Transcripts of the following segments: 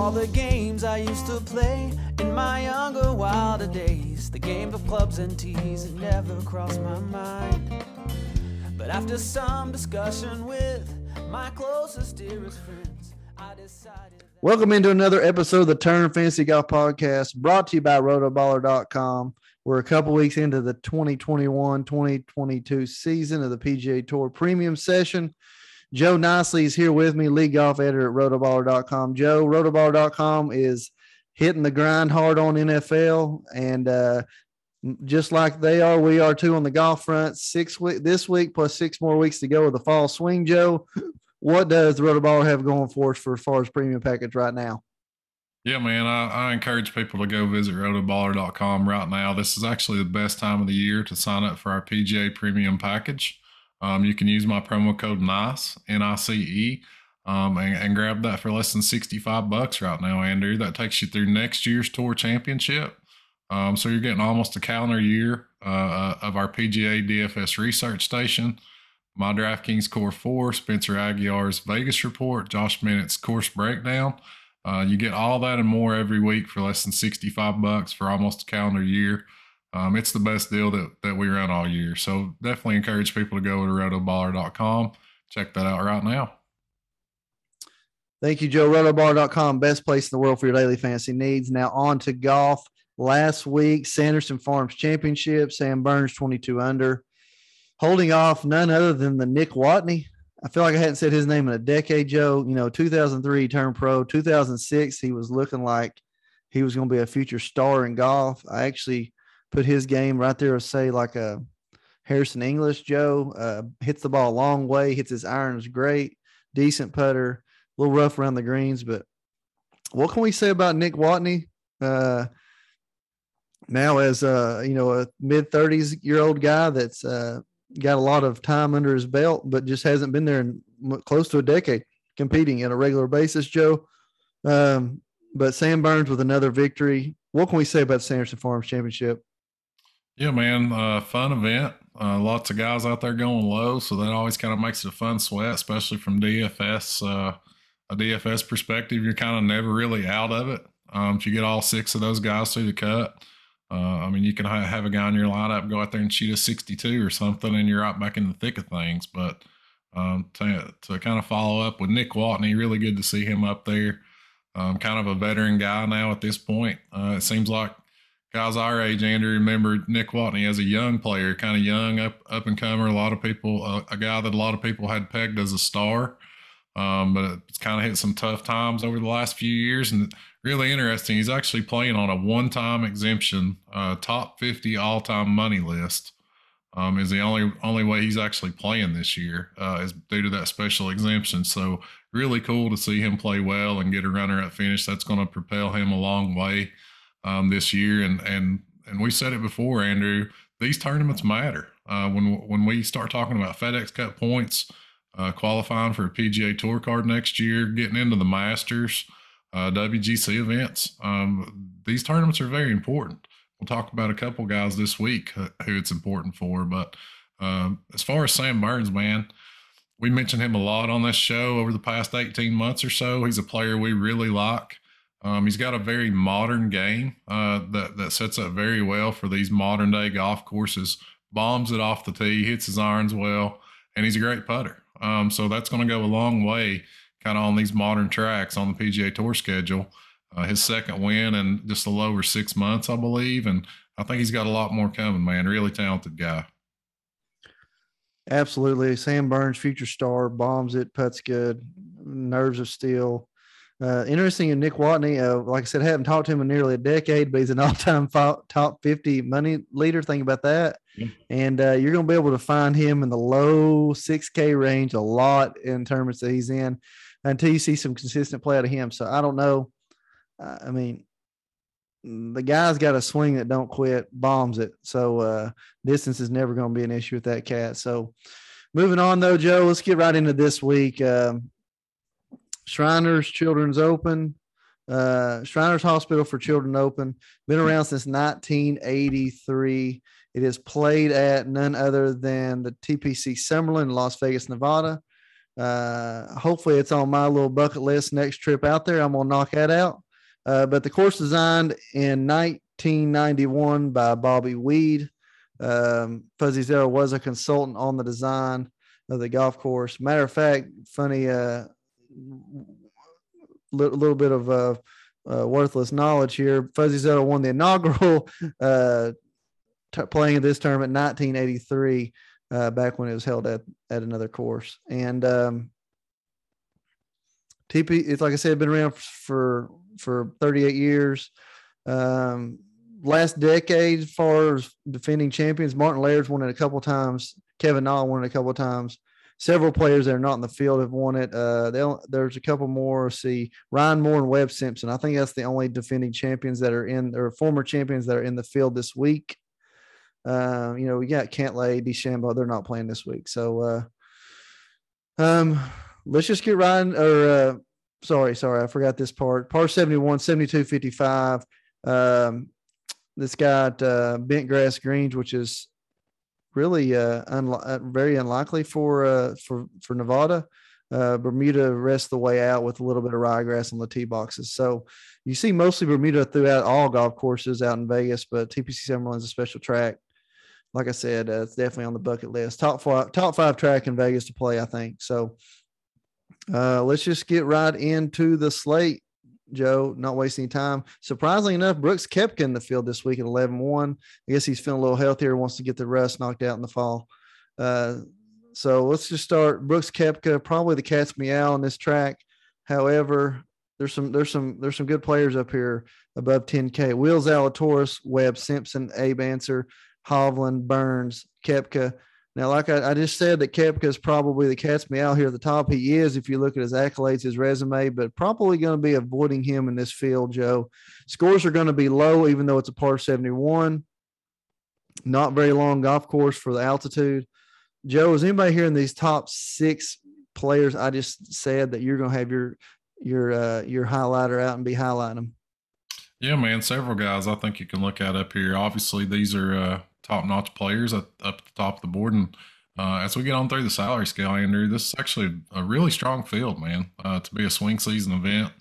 all the games I used to play in my younger, wilder days. The game of clubs and tees had never crossed my mind. But after some discussion with my closest, dearest friends, I decided. Welcome into another episode of the Turn Fantasy Golf Podcast brought to you by rotoballer.com. We're a couple weeks into the 2021 2022 season of the PGA Tour Premium Session. Joe Nicely is here with me, lead golf editor at rotoballer.com. Joe, rotoballer.com is hitting the grind hard on NFL. And uh, just like they are, we are too on the golf front. Six week this week plus six more weeks to go with the fall swing, Joe. What does the Rotoballer have going for us for as far as premium package right now? Yeah, man, I, I encourage people to go visit rotoballer.com right now. This is actually the best time of the year to sign up for our PGA premium package. Um, you can use my promo code NICE, N I C E, um, and, and, grab that for less than 65 bucks right now, Andrew. That takes you through next year's tour championship. Um, so you're getting almost a calendar year uh, uh of our PGA DFS research station, my DraftKings Core 4, Spencer Aguiar's Vegas report, Josh Minnitt's course breakdown. Uh, you get all that and more every week for less than 65 bucks for almost a calendar year. Um, it's the best deal that, that we run all year. So definitely encourage people to go to rotoballer.com. Check that out right now. Thank you, Joe. Rotoballer.com, best place in the world for your daily fantasy needs. Now on to golf. Last week, Sanderson Farms Championship, Sam Burns 22 under, holding off none other than the Nick Watney. I feel like I hadn't said his name in a decade, Joe. You know, 2003 he turned pro. 2006 he was looking like he was going to be a future star in golf. I actually put his game right there, say like a Harrison English. Joe uh, hits the ball a long way, hits his irons great, decent putter, a little rough around the greens. But what can we say about Nick Watney? Uh, now, as uh, you know, a mid 30s year old guy that's uh, got a lot of time under his belt, but just hasn't been there in close to a decade competing at a regular basis, Joe. Um, but Sam Burns with another victory. What can we say about the Sanderson Farms Championship? Yeah, man, uh, fun event. Uh, lots of guys out there going low, so that always kind of makes it a fun sweat, especially from DFS. Uh, a DFS perspective, you're kind of never really out of it. Um, if you get all six of those guys through the cut, uh, I mean, you can ha- have a guy in your lineup go out there and shoot a 62 or something, and you're right back in the thick of things. But um, to, to kind of follow up with Nick Watney, really good to see him up there. Um, kind of a veteran guy now at this point. Uh, it seems like guys our age, Andrew, remember Nick Watney as a young player, kind of young, up up and comer. A lot of people, uh, a guy that a lot of people had pegged as a star, um, but it's kind of hit some tough times over the last few years. And really interesting, he's actually playing on a one-time exemption, uh, top 50 all-time money list. Um, is the only only way he's actually playing this year uh, is due to that special exemption. So really cool to see him play well and get a runner-up finish. That's going to propel him a long way um, this year. And and and we said it before, Andrew. These tournaments matter. Uh, when when we start talking about FedEx Cup points, uh, qualifying for a PGA Tour card next year, getting into the Masters, uh, WGC events, um, these tournaments are very important. We'll talk about a couple guys this week who it's important for. But um, as far as Sam Burns, man, we mentioned him a lot on this show over the past 18 months or so. He's a player we really like. Um, he's got a very modern game uh, that that sets up very well for these modern day golf courses. Bombs it off the tee, hits his irons well, and he's a great putter. Um, so that's going to go a long way, kind of on these modern tracks on the PGA Tour schedule. Uh, his second win in just a little over six months, I believe, and I think he's got a lot more coming. Man, really talented guy. Absolutely, Sam Burns, future star, bombs it, puts good, nerves of steel. Uh, interesting in Nick Watney. Uh, like I said, I haven't talked to him in nearly a decade, but he's an all-time top 50 money leader. Think about that. Yeah. And uh, you're going to be able to find him in the low 6K range a lot in tournaments that he's in until you see some consistent play out of him. So I don't know. Uh, I mean, the guy's got a swing that don't quit, bombs it. So uh, distance is never going to be an issue with that cat. So moving on though, Joe, let's get right into this week. Um, Shriners Children's Open, uh, Shriners Hospital for Children Open, been around since 1983. It is played at none other than the TPC Summerlin in Las Vegas, Nevada. Uh, hopefully, it's on my little bucket list next trip out there. I'm gonna knock that out. Uh, but the course designed in 1991 by Bobby Weed. Um, Fuzzy Zoeller was a consultant on the design of the golf course. Matter of fact, funny, uh, little, little bit of uh, uh, worthless knowledge here. Fuzzy Zoeller won the inaugural uh, t- playing of this tournament in 1983, uh, back when it was held at, at another course. And um, TP, it's like I said, been around for for 38 years. Um, last decade, as far as defending champions, Martin Laird's won it a couple times. Kevin Na won it a couple times. Several players that are not in the field have won it. Uh, there's a couple more. See, Ryan Moore and Webb Simpson. I think that's the only defending champions that are in, or former champions that are in the field this week. Uh, you know, we got Cantlay, DeChambeau. They're not playing this week. So, uh, um, let's just get Ryan or, uh, sorry, sorry, I forgot this part. Par 71, 72, 55. Um, this got uh, bent grass greens, which is really uh, unli- uh, very unlikely for uh, for for Nevada. Uh, Bermuda rests the way out with a little bit of ryegrass on the tee boxes. So you see mostly Bermuda throughout all golf courses out in Vegas, but TPC Summerlin is a special track like I said, uh, it's definitely on the bucket list. Top five, top five track in Vegas to play, I think. So uh, let's just get right into the slate, Joe. Not wasting time. Surprisingly enough, Brooks Koepka in the field this week at 11 1. I guess he's feeling a little healthier, wants to get the rust knocked out in the fall. Uh, so let's just start. Brooks Koepka, probably the cat's meow on this track. However, there's some there's some there's some good players up here above 10K. Will Zalatoris, Webb Simpson, Abe Ancer, Hovland, Burns, Koepka. Now, like I, I, just said, that Koepka is probably the cat's meow here at the top. He is, if you look at his accolades, his resume, but probably going to be avoiding him in this field, Joe. Scores are going to be low, even though it's a par 71. Not very long golf course for the altitude. Joe, is anybody here in these top six players I just said that you're going to have your your uh, your highlighter out and be highlighting them? Yeah, man. Several guys I think you can look at up here. Obviously, these are uh, top notch players at, up at the top of the board. And uh, as we get on through the salary scale, Andrew, this is actually a really strong field, man, uh, to be a swing season event.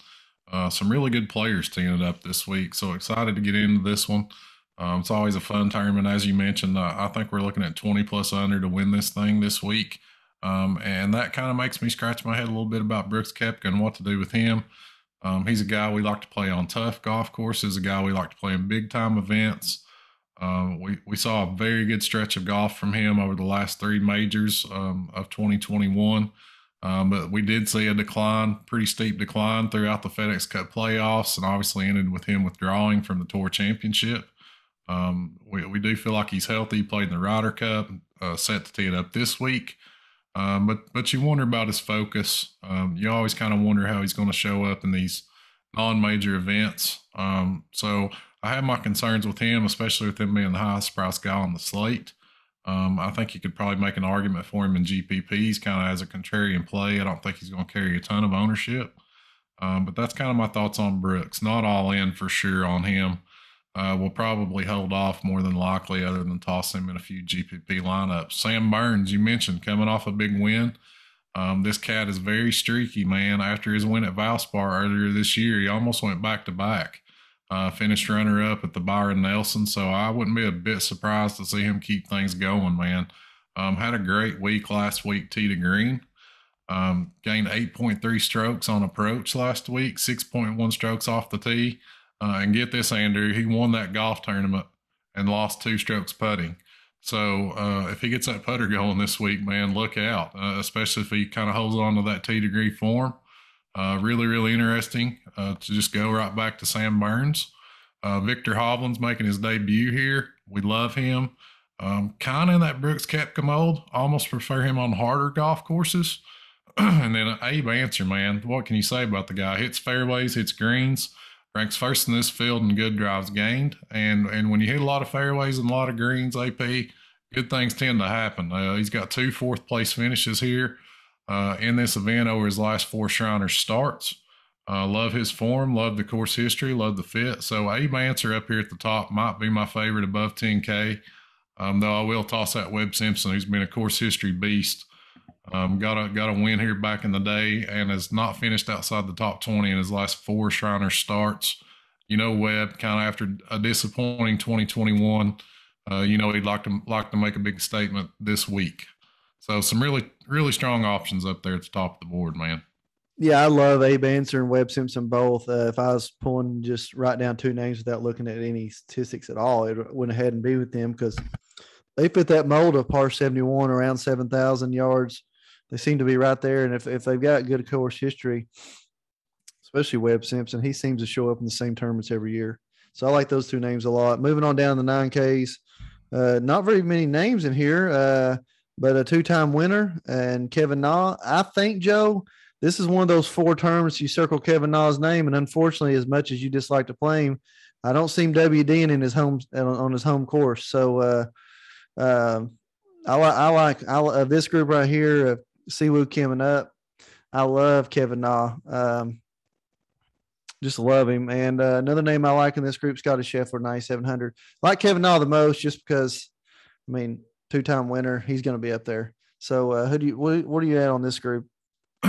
Uh, some really good players teeing it up this week. So excited to get into this one. Um, it's always a fun tournament. As you mentioned, uh, I think we're looking at 20 plus under to win this thing this week. Um, and that kind of makes me scratch my head a little bit about Brooks Koepka and what to do with him. Um, he's a guy we like to play on tough golf courses, a guy we like to play in big time events. Um, we, we saw a very good stretch of golf from him over the last three majors um, of 2021. Um, but we did see a decline, pretty steep decline throughout the FedEx Cup playoffs, and obviously ended with him withdrawing from the Tour Championship. Um, we, we do feel like he's healthy. He played in the Ryder Cup, uh, set to tee it up this week. Um, but but you wonder about his focus. Um, you always kind of wonder how he's going to show up in these non-major events. Um, so I have my concerns with him, especially with him being the highest price guy on the slate. Um, I think you could probably make an argument for him in GPP. He's kind of as a contrarian play. I don't think he's going to carry a ton of ownership. Um, but that's kind of my thoughts on Brooks. Not all in for sure on him. Uh, will probably hold off more than likely, other than toss him in a few GPP lineups. Sam Burns, you mentioned coming off a big win. Um, this cat is very streaky, man. After his win at Valspar earlier this year, he almost went back to back. Uh, finished runner up at the Byron Nelson, so I wouldn't be a bit surprised to see him keep things going, man. Um, had a great week last week, tee to green. Um, gained 8.3 strokes on approach last week, 6.1 strokes off the tee. Uh, and get this, Andrew, he won that golf tournament and lost two strokes putting. So uh, if he gets that putter going this week, man, look out, uh, especially if he kind of holds on to that T degree form. Uh, really, really interesting uh, to just go right back to Sam Burns. Uh, Viktor Hovland's making his debut here. We love him. Um, kind of in that Brooks Koepka mold. Almost prefer him on harder golf courses. and then Abe Ancer, man, what can you say about the guy? Hits fairways, hits greens, ranks first in this field in good drives gained. And and when you hit a lot of fairways and a lot of greens, AP, good things tend to happen. Uh, he's got two fourth place finishes here uh, in this event over his last four Shriners starts. Uh, love his form, love the course history, love the fit. So Abe Ancer up here at the top might be my favorite above 10K. Um, though I will toss out Webb Simpson, who's been a course history beast Um, got a got a win here back in the day, and has not finished outside the top twenty in his last four Shriners starts. You know, Webb kind of after a disappointing 2021. Uh, you know, he'd like to like to make a big statement this week. So some really really strong options up there at the top of the board, man. Yeah, I love Abe Ancer and Webb Simpson both. Uh, if I was pulling just right down two names without looking at any statistics at all, it went ahead and be with them because they fit that mold of par 71 around 7,000 yards they seem to be right there. And if, if they've got good course history, especially Webb Simpson, he seems to show up in the same tournaments every year. So I like those two names a lot. Moving on down the 9Ks, uh, not very many names in here, uh, but a two time winner and Kevin Na. I think, Joe, this is one of those four terms you circle Kevin Na's name. And unfortunately, as much as you dislike to play him, I don't see him WDing in his home on his home course. So, uh, uh, I, I like I, uh, this group right here. Uh, Siwoo coming up. I love Kevin Na. Um, just love him. And uh, another name I like in this group, Scotty Scheffler, 9700. like Kevin Na the most just because, I mean, two time winner. He's going to be up there. So, uh, who do you, what, what are you at on this group?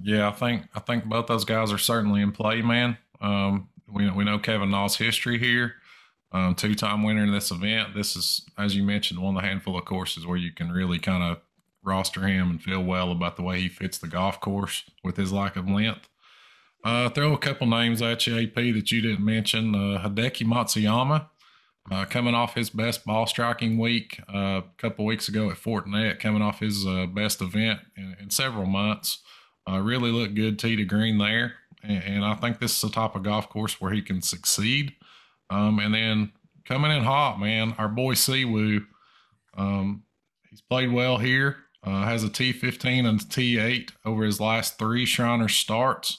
yeah, I think, I think both those guys are certainly in play, man. Um, we, we know Kevin Na's history here. Um, two time winner in this event. This is, as you mentioned, one of the handful of courses where you can really kind of roster him and feel well about the way he fits the golf course with his lack of length. Uh, throw a couple names at you, AP, that you didn't mention. Uh, Hideki Matsuyama, uh, coming off his best ball striking week uh, a couple weeks ago at Fortinet, coming off his uh, best event in, in several months. Uh, really looked good tee to green there. And, and, I think this is the type of golf course where he can succeed. Um, and then coming in hot, man, our boy Siwoo. Um, he's played well here. Uh, has a T15 and a T8 over his last three Shriners starts.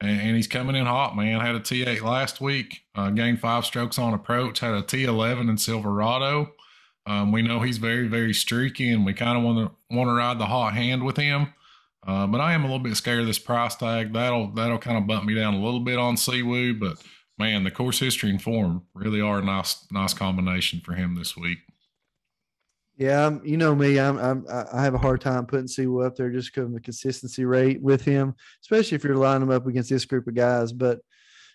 And, and, he's coming in hot, man. Had a T8 last week, uh, gained five strokes on approach, had a T11 in Silverado. Um, we know he's very, very streaky, and we kind of want to want to ride the hot hand with him. Uh, but I am a little bit scared of this price tag. That'll that'll kind of bump me down a little bit on Siwoo. But man, the course history and form really are a nice nice combination for him this week. Yeah, I'm, you know me. I'm, I'm I have a hard time putting Siwoo up there just because of the consistency rate with him, especially if you're lining him up against this group of guys. But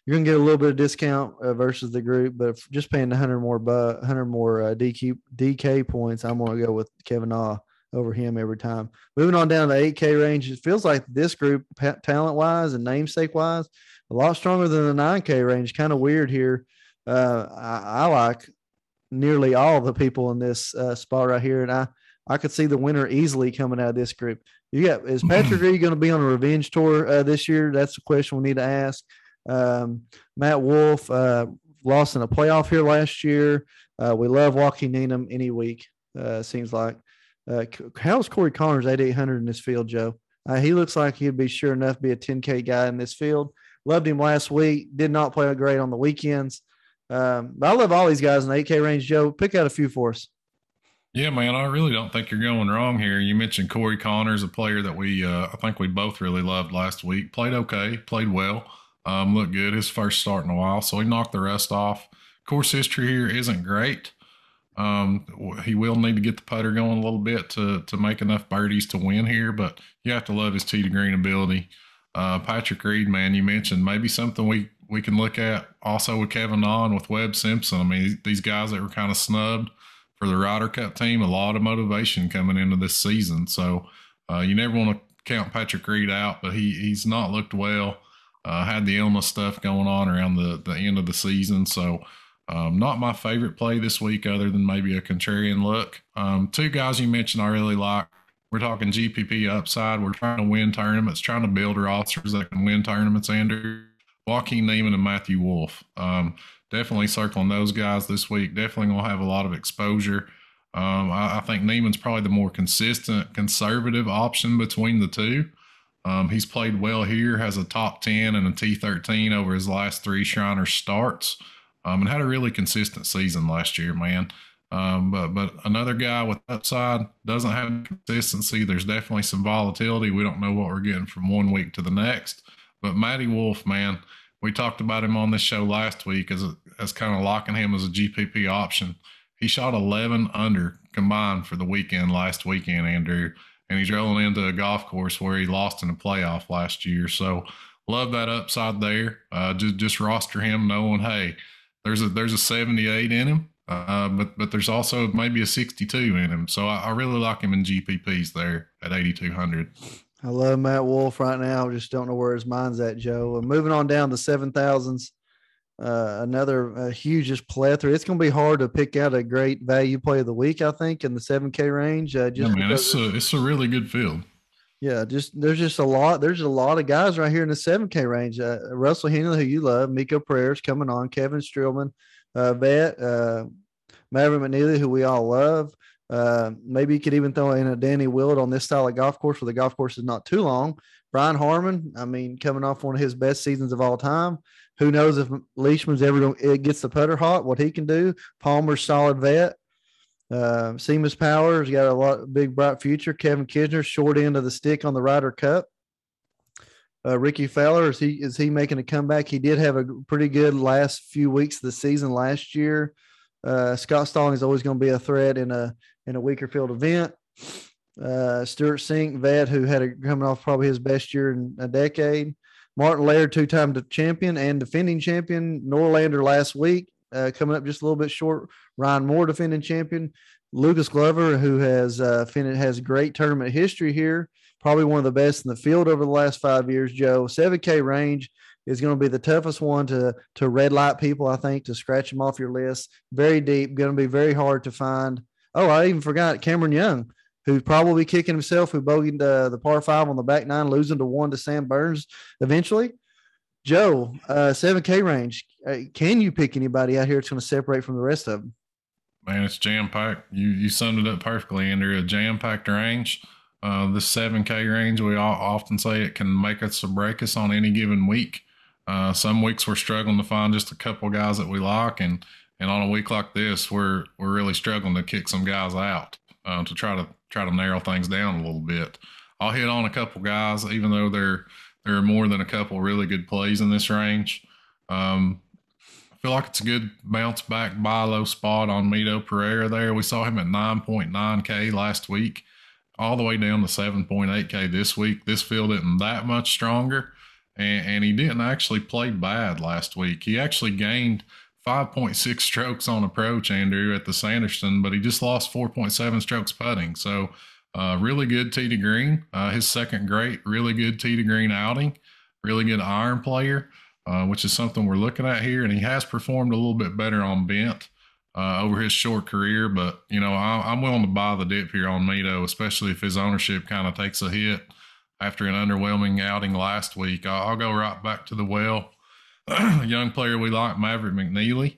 you're gonna get a little bit of discount uh, versus the group. But just paying 100 more, bu- 100 more uh, DK DK points, I'm gonna go with Kevin Na over him every time. Moving on down to the 8K range, it feels like this group, talent wise and namesake wise, a lot stronger than the 9K range. Kind of weird here. Uh, I, I like nearly all the people in this uh, spot right here, and I I could see the winner easily coming out of this group. You got is Patrick Reed going to be on a revenge tour uh, this year? That's the question we need to ask. Um, Matt Wolff uh, lost in a playoff here last year. Uh, we love Joaquin Niemann any week. Uh, seems like. Uh, how's Corey Conners at 800 in this field, Joe? he looks like he'd be sure enough be a 10K guy in this field. Loved him last week. Did not play great on the weekends. Um, but I love all these guys in the 8K range. Joe, pick out a few for us. Yeah, man, I really don't think you're going wrong here. You mentioned Corey Conners, a player that we, uh, I think we both really loved last week. Played okay, played well, um, looked good. His first start in a while, so he knocked the rest off. Course history here isn't great. Um, he will need to get the putter going a little bit to to make enough birdies to win here, but you have to love his tee to green ability. Uh, Patrick Reed, man, you mentioned maybe something we we can look at also with Kevin Na with Webb Simpson. I mean, these guys that were kind of snubbed for the Ryder Cup team, a lot of motivation coming into this season. So uh, you never want to count Patrick Reed out, but he he's not looked well. Uh, had the illness stuff going on around the the end of the season, so. Um, not my favorite play this week, other than maybe a contrarian look. Um, two guys you mentioned I really like. We're talking GPP upside. We're trying to win tournaments, trying to build rosters that can win tournaments, Andrew. Joaquin Niemann and Matthew Wolff. Um, definitely circling those guys this week. Definitely to have a lot of exposure. Um, I, I, think Niemann's probably the more consistent, conservative option between the two. Um, he's played well here, has a top 10 and a T13 over his last three Shriners starts, um, and had a really consistent season last year, man. Um, but but another guy with upside doesn't have consistency. There's definitely some volatility. We don't know what we're getting from one week to the next. But Matty Wolff, man, we talked about him on this show last week as a, as kind of locking him as a GPP option. He shot 11 under combined for the weekend last weekend, Andrew, and he's rolling into a golf course where he lost in a playoff last year. So love that upside there. Uh, just just roster him knowing, hey, there's a there's a 78 in him, uh, but but there's also maybe a 62 in him. So I, I really like him in GPPs there at 8200. I love Matt Wolff right now. Just don't know where his mind's at, Joe. And moving on down the seven thousands, uh, another uh, huge just plethora. It's going to be hard to pick out a great value play of the week. I think in the seven K range. Uh, just yeah, man, it's a it's a really good field. Yeah, just there's just a lot. There's a lot of guys right here in the seven K range. Uh, Russell Henley, who you love, Mito Pereira coming on, Kevin Streelman, uh, Vet, uh, Maverick McNealy, who we all love. Uh, maybe you could even throw in a Danny Willett on this style of golf course where the golf course is not too long. Brian Harman, I mean, coming off one of his best seasons of all time. Who knows if Leishman's ever going it gets the putter hot, what he can do. Palmer's solid vet. Uh, Seamus Powers got a lot big bright future. Kevin Kisner, short end of the stick on the Ryder Cup. Uh, Rickie Fowler is he is he making a comeback? He did have a pretty good last few weeks of the season last year. Uh, Scott Stalling is always going to be a threat in a in a weaker field event. Uh, Stewart Cink, vet, who had a, coming off probably his best year in a decade. Martin Laird, two-time champion and defending champion. Norlander last week, uh, coming up just a little bit short. Ryan Moore, defending champion. Lucas Glover, who has uh, has great tournament history here, probably one of the best in the field over the last five years. Joe, seven K range is going to be the toughest one to to red light people. I think to scratch them off your list. Very deep, going to be very hard to find. Oh, I even forgot Cameron Young, who's probably kicking himself, who bogeyed uh, the par five on the back nine, losing to one to Sam Burns eventually. Joe, uh, 7K range. Uh, can you pick anybody out here that's going to separate from the rest of them? Man, it's jam packed. You you summed it up perfectly, Andrew. A jam packed range. Uh, the 7K range, we all often say it can make us or break us on any given week. Uh, some weeks we're struggling to find just a couple guys that we like, and and on a week like this, we're we're really struggling to kick some guys out uh, to try to try to narrow things down a little bit. I'll hit on a couple guys, even though there there are more than a couple really good plays in this range. Um, I feel like it's a good bounce back buy low spot on Mito Pereira there. We saw him at 9.9K last week, all the way down to 7.8K this week. This field isn't that much stronger, and, and he didn't actually play bad last week. He actually gained – 5.6 strokes on approach, Andrew, at the Sanderson, but he just lost 4.7 strokes putting. So, uh, really good tee to green. Uh, his second great, really good tee to green outing. Really good iron player, uh, which is something we're looking at here. And he has performed a little bit better on bent uh, over his short career. But, you know, I, am willing to buy the dip here on Mito, especially if his ownership kind of takes a hit after an underwhelming outing last week. I'll, I'll go right back to the well young player we like, Maverick McNealy.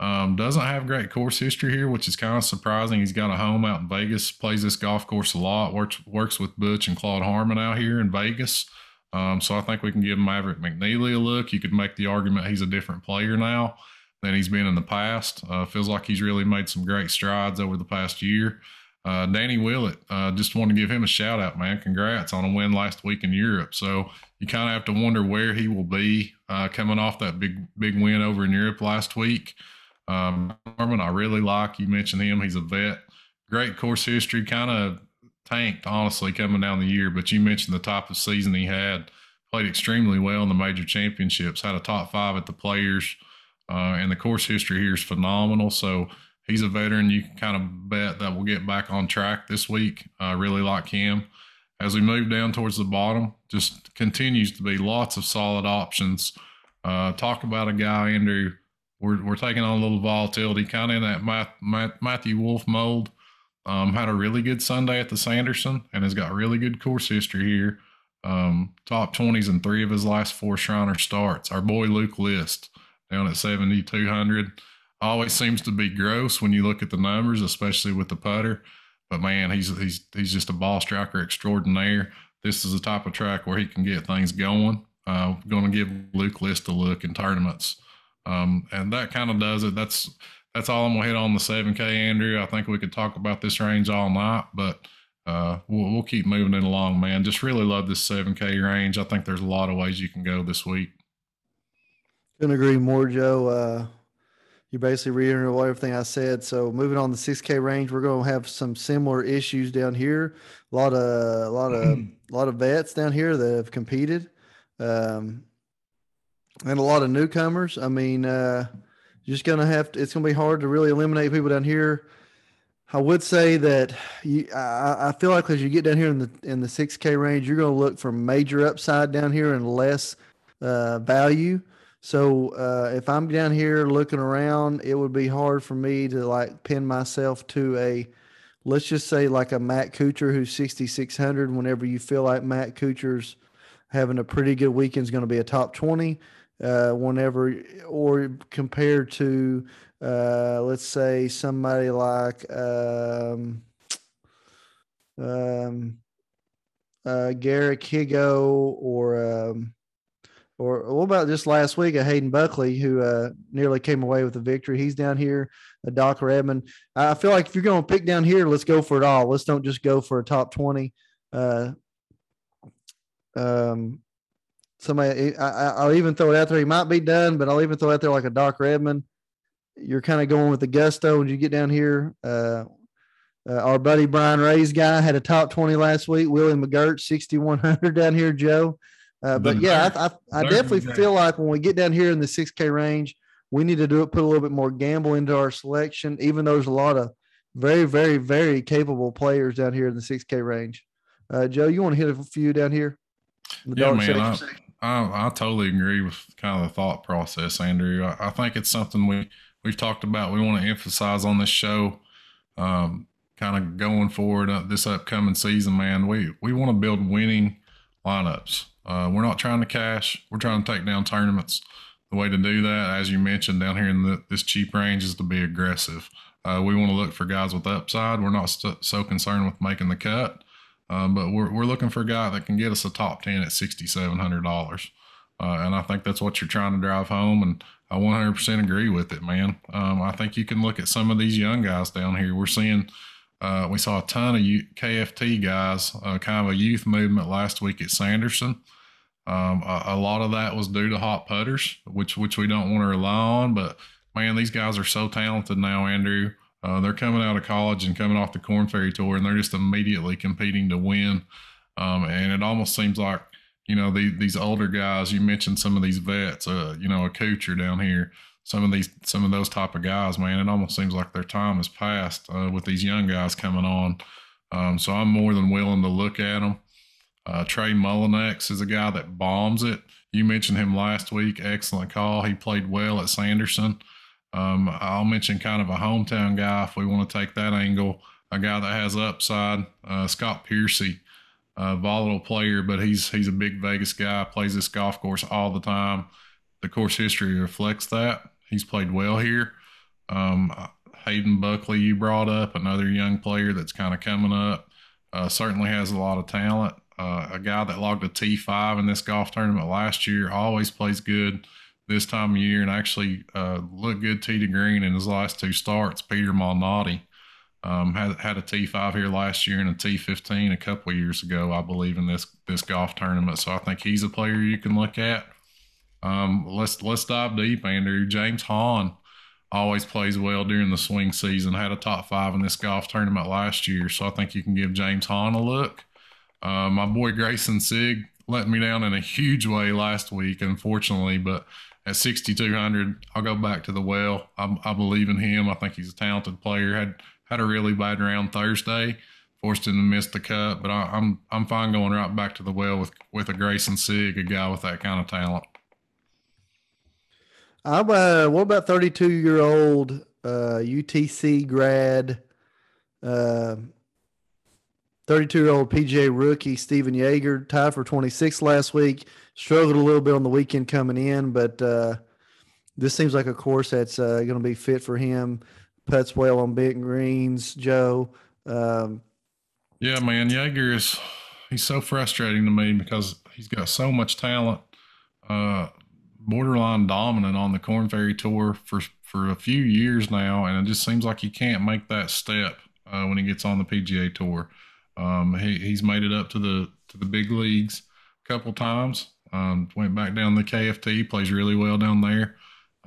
Um, doesn't have great course history here, which is kind of surprising. He's got a home out in Vegas, plays this golf course a lot, works works with Butch and Claude Harmon out here in Vegas. Um, so I think we can give Maverick McNealy a look. You could make the argument he's a different player now than he's been in the past. Uh, feels like he's really made some great strides over the past year. Uh, Danny Willett, uh, just want to give him a shout out, man. Congrats on a win last week in Europe. So you kind of have to wonder where he will be uh, coming off that big big win over in Europe last week. Um, Norman, I really like. You mentioned him. He's a vet. Great course history. Kind of tanked, honestly, coming down the year. But you mentioned the type of season he had. Played extremely well in the major championships. Had a top five at the Players. Uh, and the course history here is phenomenal. So he's a veteran. You can kind of bet that we'll get back on track this week. I uh, really like him. As we move down towards the bottom, just continues to be lots of solid options. Uh, talk about a guy, Andrew. We're, we're taking on a little volatility, kind of in that Matt, Matt, Matthew Wolff mold. Um, had a really good Sunday at the Sanderson and has got really good course history here. Um, top 20s in three of his last four Shriner starts. Our boy Luke List down at 7,200 always seems to be gross when you look at the numbers, especially with the putter. But man, he's he's he's just a ball striker extraordinaire. This is the type of track where he can get things going. Uh, going to give Luke List a look in tournaments, um, and that kind of does it. That's that's all I'm gonna hit on the 7K, Andrew. I think we could talk about this range all night, but uh, we'll, we'll keep moving it along, man. Just really love this 7K range. I think there's a lot of ways you can go this week. Couldn't agree more, Joe. Uh, you basically reiterated everything I said. So moving on the 6K range, we're going to have some similar issues down here. A lot of a lot of a lot of vets down here that have competed, um, and a lot of newcomers. I mean, uh, just going to have to. It's going to be hard to really eliminate people down here. I would say that you, I, I feel like as you get down here in the in the 6K range, you're going to look for major upside down here and less uh, value. So uh, if I'm down here looking around, it would be hard for me to like pin myself to a, let's just say like a Matt Kuchar who's 6,600. Whenever you feel like Matt Kuchar's having a pretty good weekend, is going to be a top 20. Uh, whenever or compared to uh, let's say somebody like um, um, uh, Garrick Higgo or um, or what about just last week, a Hayden Buckley who uh, nearly came away with a victory? He's down here, a Doc Redman. I feel like if you're going to pick down here, let's go for it all. Let's don't just go for a top 20. Uh, um, somebody, I, will even throw it out there. He might be done, but I'll even throw it out there like a Doc Redman. You're kind of going with the gusto when you get down here. Uh, uh, our buddy Brian Ray's guy had a top 20 last week. Willie McGirt, 6,100 down here, Joe. Uh, but yeah, I, I, I definitely feel like when we get down here in the 6K range, we need to do it, put a little bit more gamble into our selection, even though there's a lot of very, very, very capable players down here in the 6K range. Uh, Joe, you want to hit a few down here? yeah, man, I, I, I, totally agree with kind of the thought process, Andrew. I, I, think it's something we, we've talked about. We want to emphasize on this show, um, kind of going forward uh, this upcoming season, man. We, we want to build winning lineups. Uh, we're not trying to cash. We're trying to take down tournaments. The way to do that, as you mentioned down here in the, this cheap range, is to be aggressive. Uh, we want to look for guys with upside. We're not st- so concerned with making the cut, um, but we're, we're looking for a guy that can get us a top 10 at $6,700. Uh, and I think that's what you're trying to drive home. And I 100% agree with it, man. Um, I think you can look at some of these young guys down here. We're seeing uh, we saw a ton of U- KFT guys, uh, kind of a youth movement last week at Sanderson. Um, a, a, lot of that was due to hot putters, which which we don't want to rely on. But man, these guys are so talented now, Andrew. Uh, they're coming out of college and coming off the Corn Ferry Tour, and they're just immediately competing to win. Um, and it almost seems like you know the, these older guys. You mentioned some of these vets, uh, you know, a Kuchar down here some of these some of those type of guys, man, it almost seems like their time has passed uh, with these young guys coming on. Um, so I'm more than willing to look at them. Uh, Trey Mullinax is a guy that bombs it. You mentioned him last week. Excellent call. He played well at Sanderson. Um, I'll mention kind of a hometown guy if we want to take that angle. A guy that has upside. Uh, Scott Piercy, volatile player, but he's he's a big Vegas guy. Plays this golf course all the time. The course history reflects that. He's played well here. Um, Hayden Buckley, you brought up another young player that's kind of coming up. Uh, certainly has a lot of talent. Uh, a guy that logged a T5 in this golf tournament last year always plays good this time of year and actually uh, looked good tee to green in his last two starts. Peter Malnati um, had had a T5 here last year and a T15 a couple years ago, I believe, in this this golf tournament. So I think he's a player you can look at. Um, let's let's dive deep, Andrew. James Hahn always plays well during the swing season. Had a top five in this golf tournament last year, so I think you can give James Hahn a look. Uh, my boy Greyson Sigg let me down in a huge way last week, unfortunately, but at 6,200, I'll go back to the well. I, I, believe in him. I think he's a talented player. Had had a really bad round Thursday, forced him to miss the cut, but I, I'm I'm fine going right back to the well with with a Greyson Sigg, a guy with that kind of talent. I'm uh, what about 32 year old uh, UTC grad, uh, 32 year old PGA rookie Stephan Jaeger tied for 26 last week. Struggled a little bit on the weekend coming in, but uh, this seems like a course that's uh, going to be fit for him. Puts well on big greens, Joe. Um, yeah, man, Jaeger is he's so frustrating to me because he's got so much talent. Uh, borderline dominant on the Corn Ferry Tour for for a few years now, and it just seems like he can't make that step uh, when he gets on the PGA Tour. Um, he, he's made it up to the to the big leagues a couple times. Um, went back down the KFT, plays really well down there.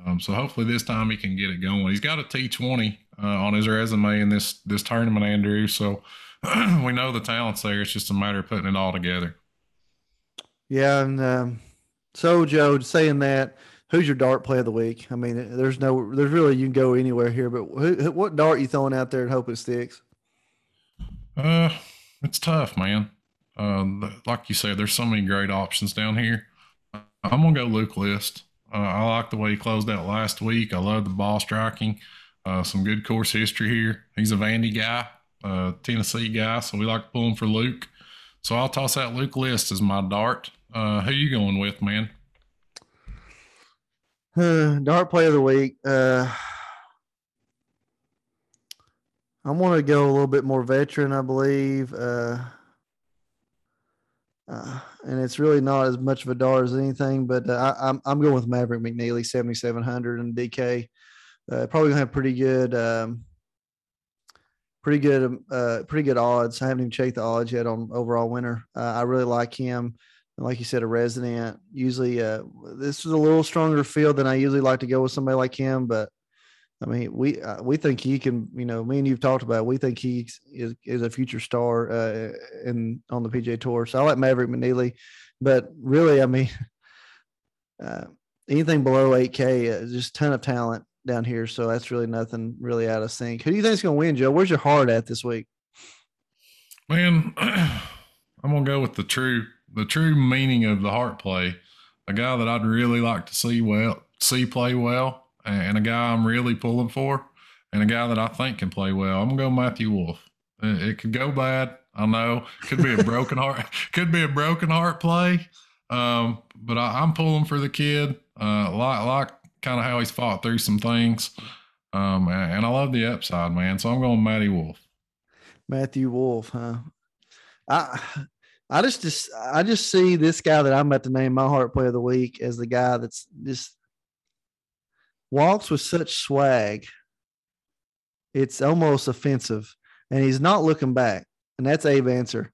Um, so hopefully this time he can get it going. He's got a T20 uh, on his resume in this this tournament, Andrew. So we know the talent's there. It's just a matter of putting it all together. Yeah, and um, so Joe, saying that, who's your dart play of the week? I mean, there's no, there's really you can go anywhere here, but who, what dart you throwing out there and hope it sticks? Uh, it's tough, man. Uh, like you said, there's so many great options down here. I'm gonna go Luke List. Uh, I like the way he closed out last week. I love the ball striking. Uh, some good course history here. He's a Vandy guy, uh, Tennessee guy, so we like to pull him for Luke. So I'll toss out Luke List as my dart. Uh, who you going with, man? Uh, dart play of the week. Uh, I want to go a little bit more veteran, I believe. Uh, uh, and it's really not as much of a dart as anything, but uh, I, am I'm, I'm going with Maverick McNealy, 7,700 and DK. Uh, probably gonna have pretty good, um, pretty good, uh, pretty good odds. I haven't even checked the odds yet on overall winner. Uh, I really like him. Like you said, a resident. Usually, uh, this is a little stronger field than I usually like to go with somebody like him, but I mean, we uh, we think he can. You know, me and you've talked about. It, we think he is is a future star uh, in on the PGA Tour. So I like Maverick McNealy, but really, I mean, uh, anything below eight K, uh, just ton of talent down here. So that's really nothing really out of sync. Who do you think is going to win, Joe? Where's your heart at this week? Man, I'm gonna go with the true the true meaning of the heart play. A guy that I'd really like to see well see play well and a guy I'm really pulling for, and a guy that I think can play well. I'm gonna go Matthew Wolff. It, it could go bad. I know. Could be a broken heart. Could be a broken heart play. Um, but I, am pulling for the kid. Uh, like like kind of how he's fought through some things. Um, and, I love the upside, man. So I'm going Matty Wolff. Matthew Wolff, huh? I I just, just I just see this guy that I'm about to name my heart play of the week as the guy that's just walks with such swag. It's almost offensive, and he's not looking back. And that's Abe Ancer.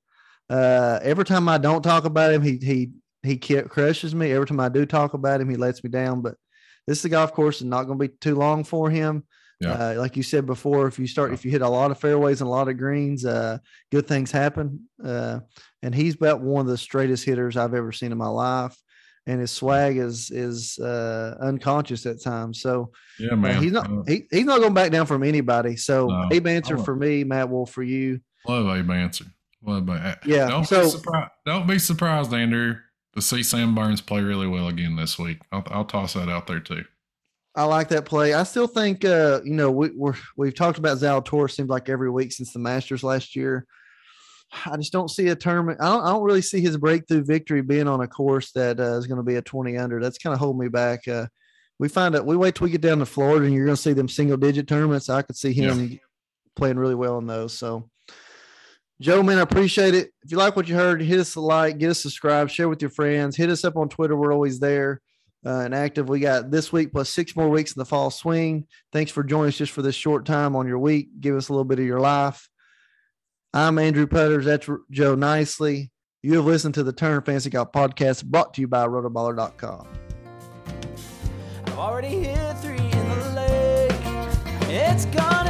Uh, every time I don't talk about him, he he he crushes me. Every time I do talk about him, he lets me down. But this is a golf course and not going to be too long for him. Yeah. Uh, like you said before, if you start, if you hit a lot of fairways and a lot of greens, uh, good things happen. Uh, and he's about one of the straightest hitters I've ever seen in my life and his swag is is uh, unconscious at times. So yeah, man, uh, he's not uh, he, he's not going back down from anybody. So no, Abe Ancer for me, Matt Wolff for you. Love Abe Ancer. Love Abe. Yeah. Don't so, be surprised. Don't be surprised, Andrew, to see Sam Burns play really well again this week. I'll, I'll toss that out there too. I like that play. I still think uh, you know we, we're we've talked about Zalatoris seems like every week since the Masters last year. I just don't see a tournament. I don't, I don't really see his breakthrough victory being on a course that uh, is going to be a 20 under. That's kind of holding me back. Uh, we find out we wait till we get down to Florida and you're going to see them single digit tournaments. I could see him yeah. playing really well in those. So, Joe, man, I appreciate it. If you like what you heard, hit us a like, get us subscribed, share with your friends, hit us up on Twitter. We're always there uh, and active. We got this week plus six more weeks in the fall swing. Thanks for joining us just for this short time on your week. Give us a little bit of your life. I'm Andrew Putters. That's Joe Nicely. You have listened to the Turn Fantasy Golf podcast brought to you by rotoballer.com. I've already hit three in the lake. It's gone.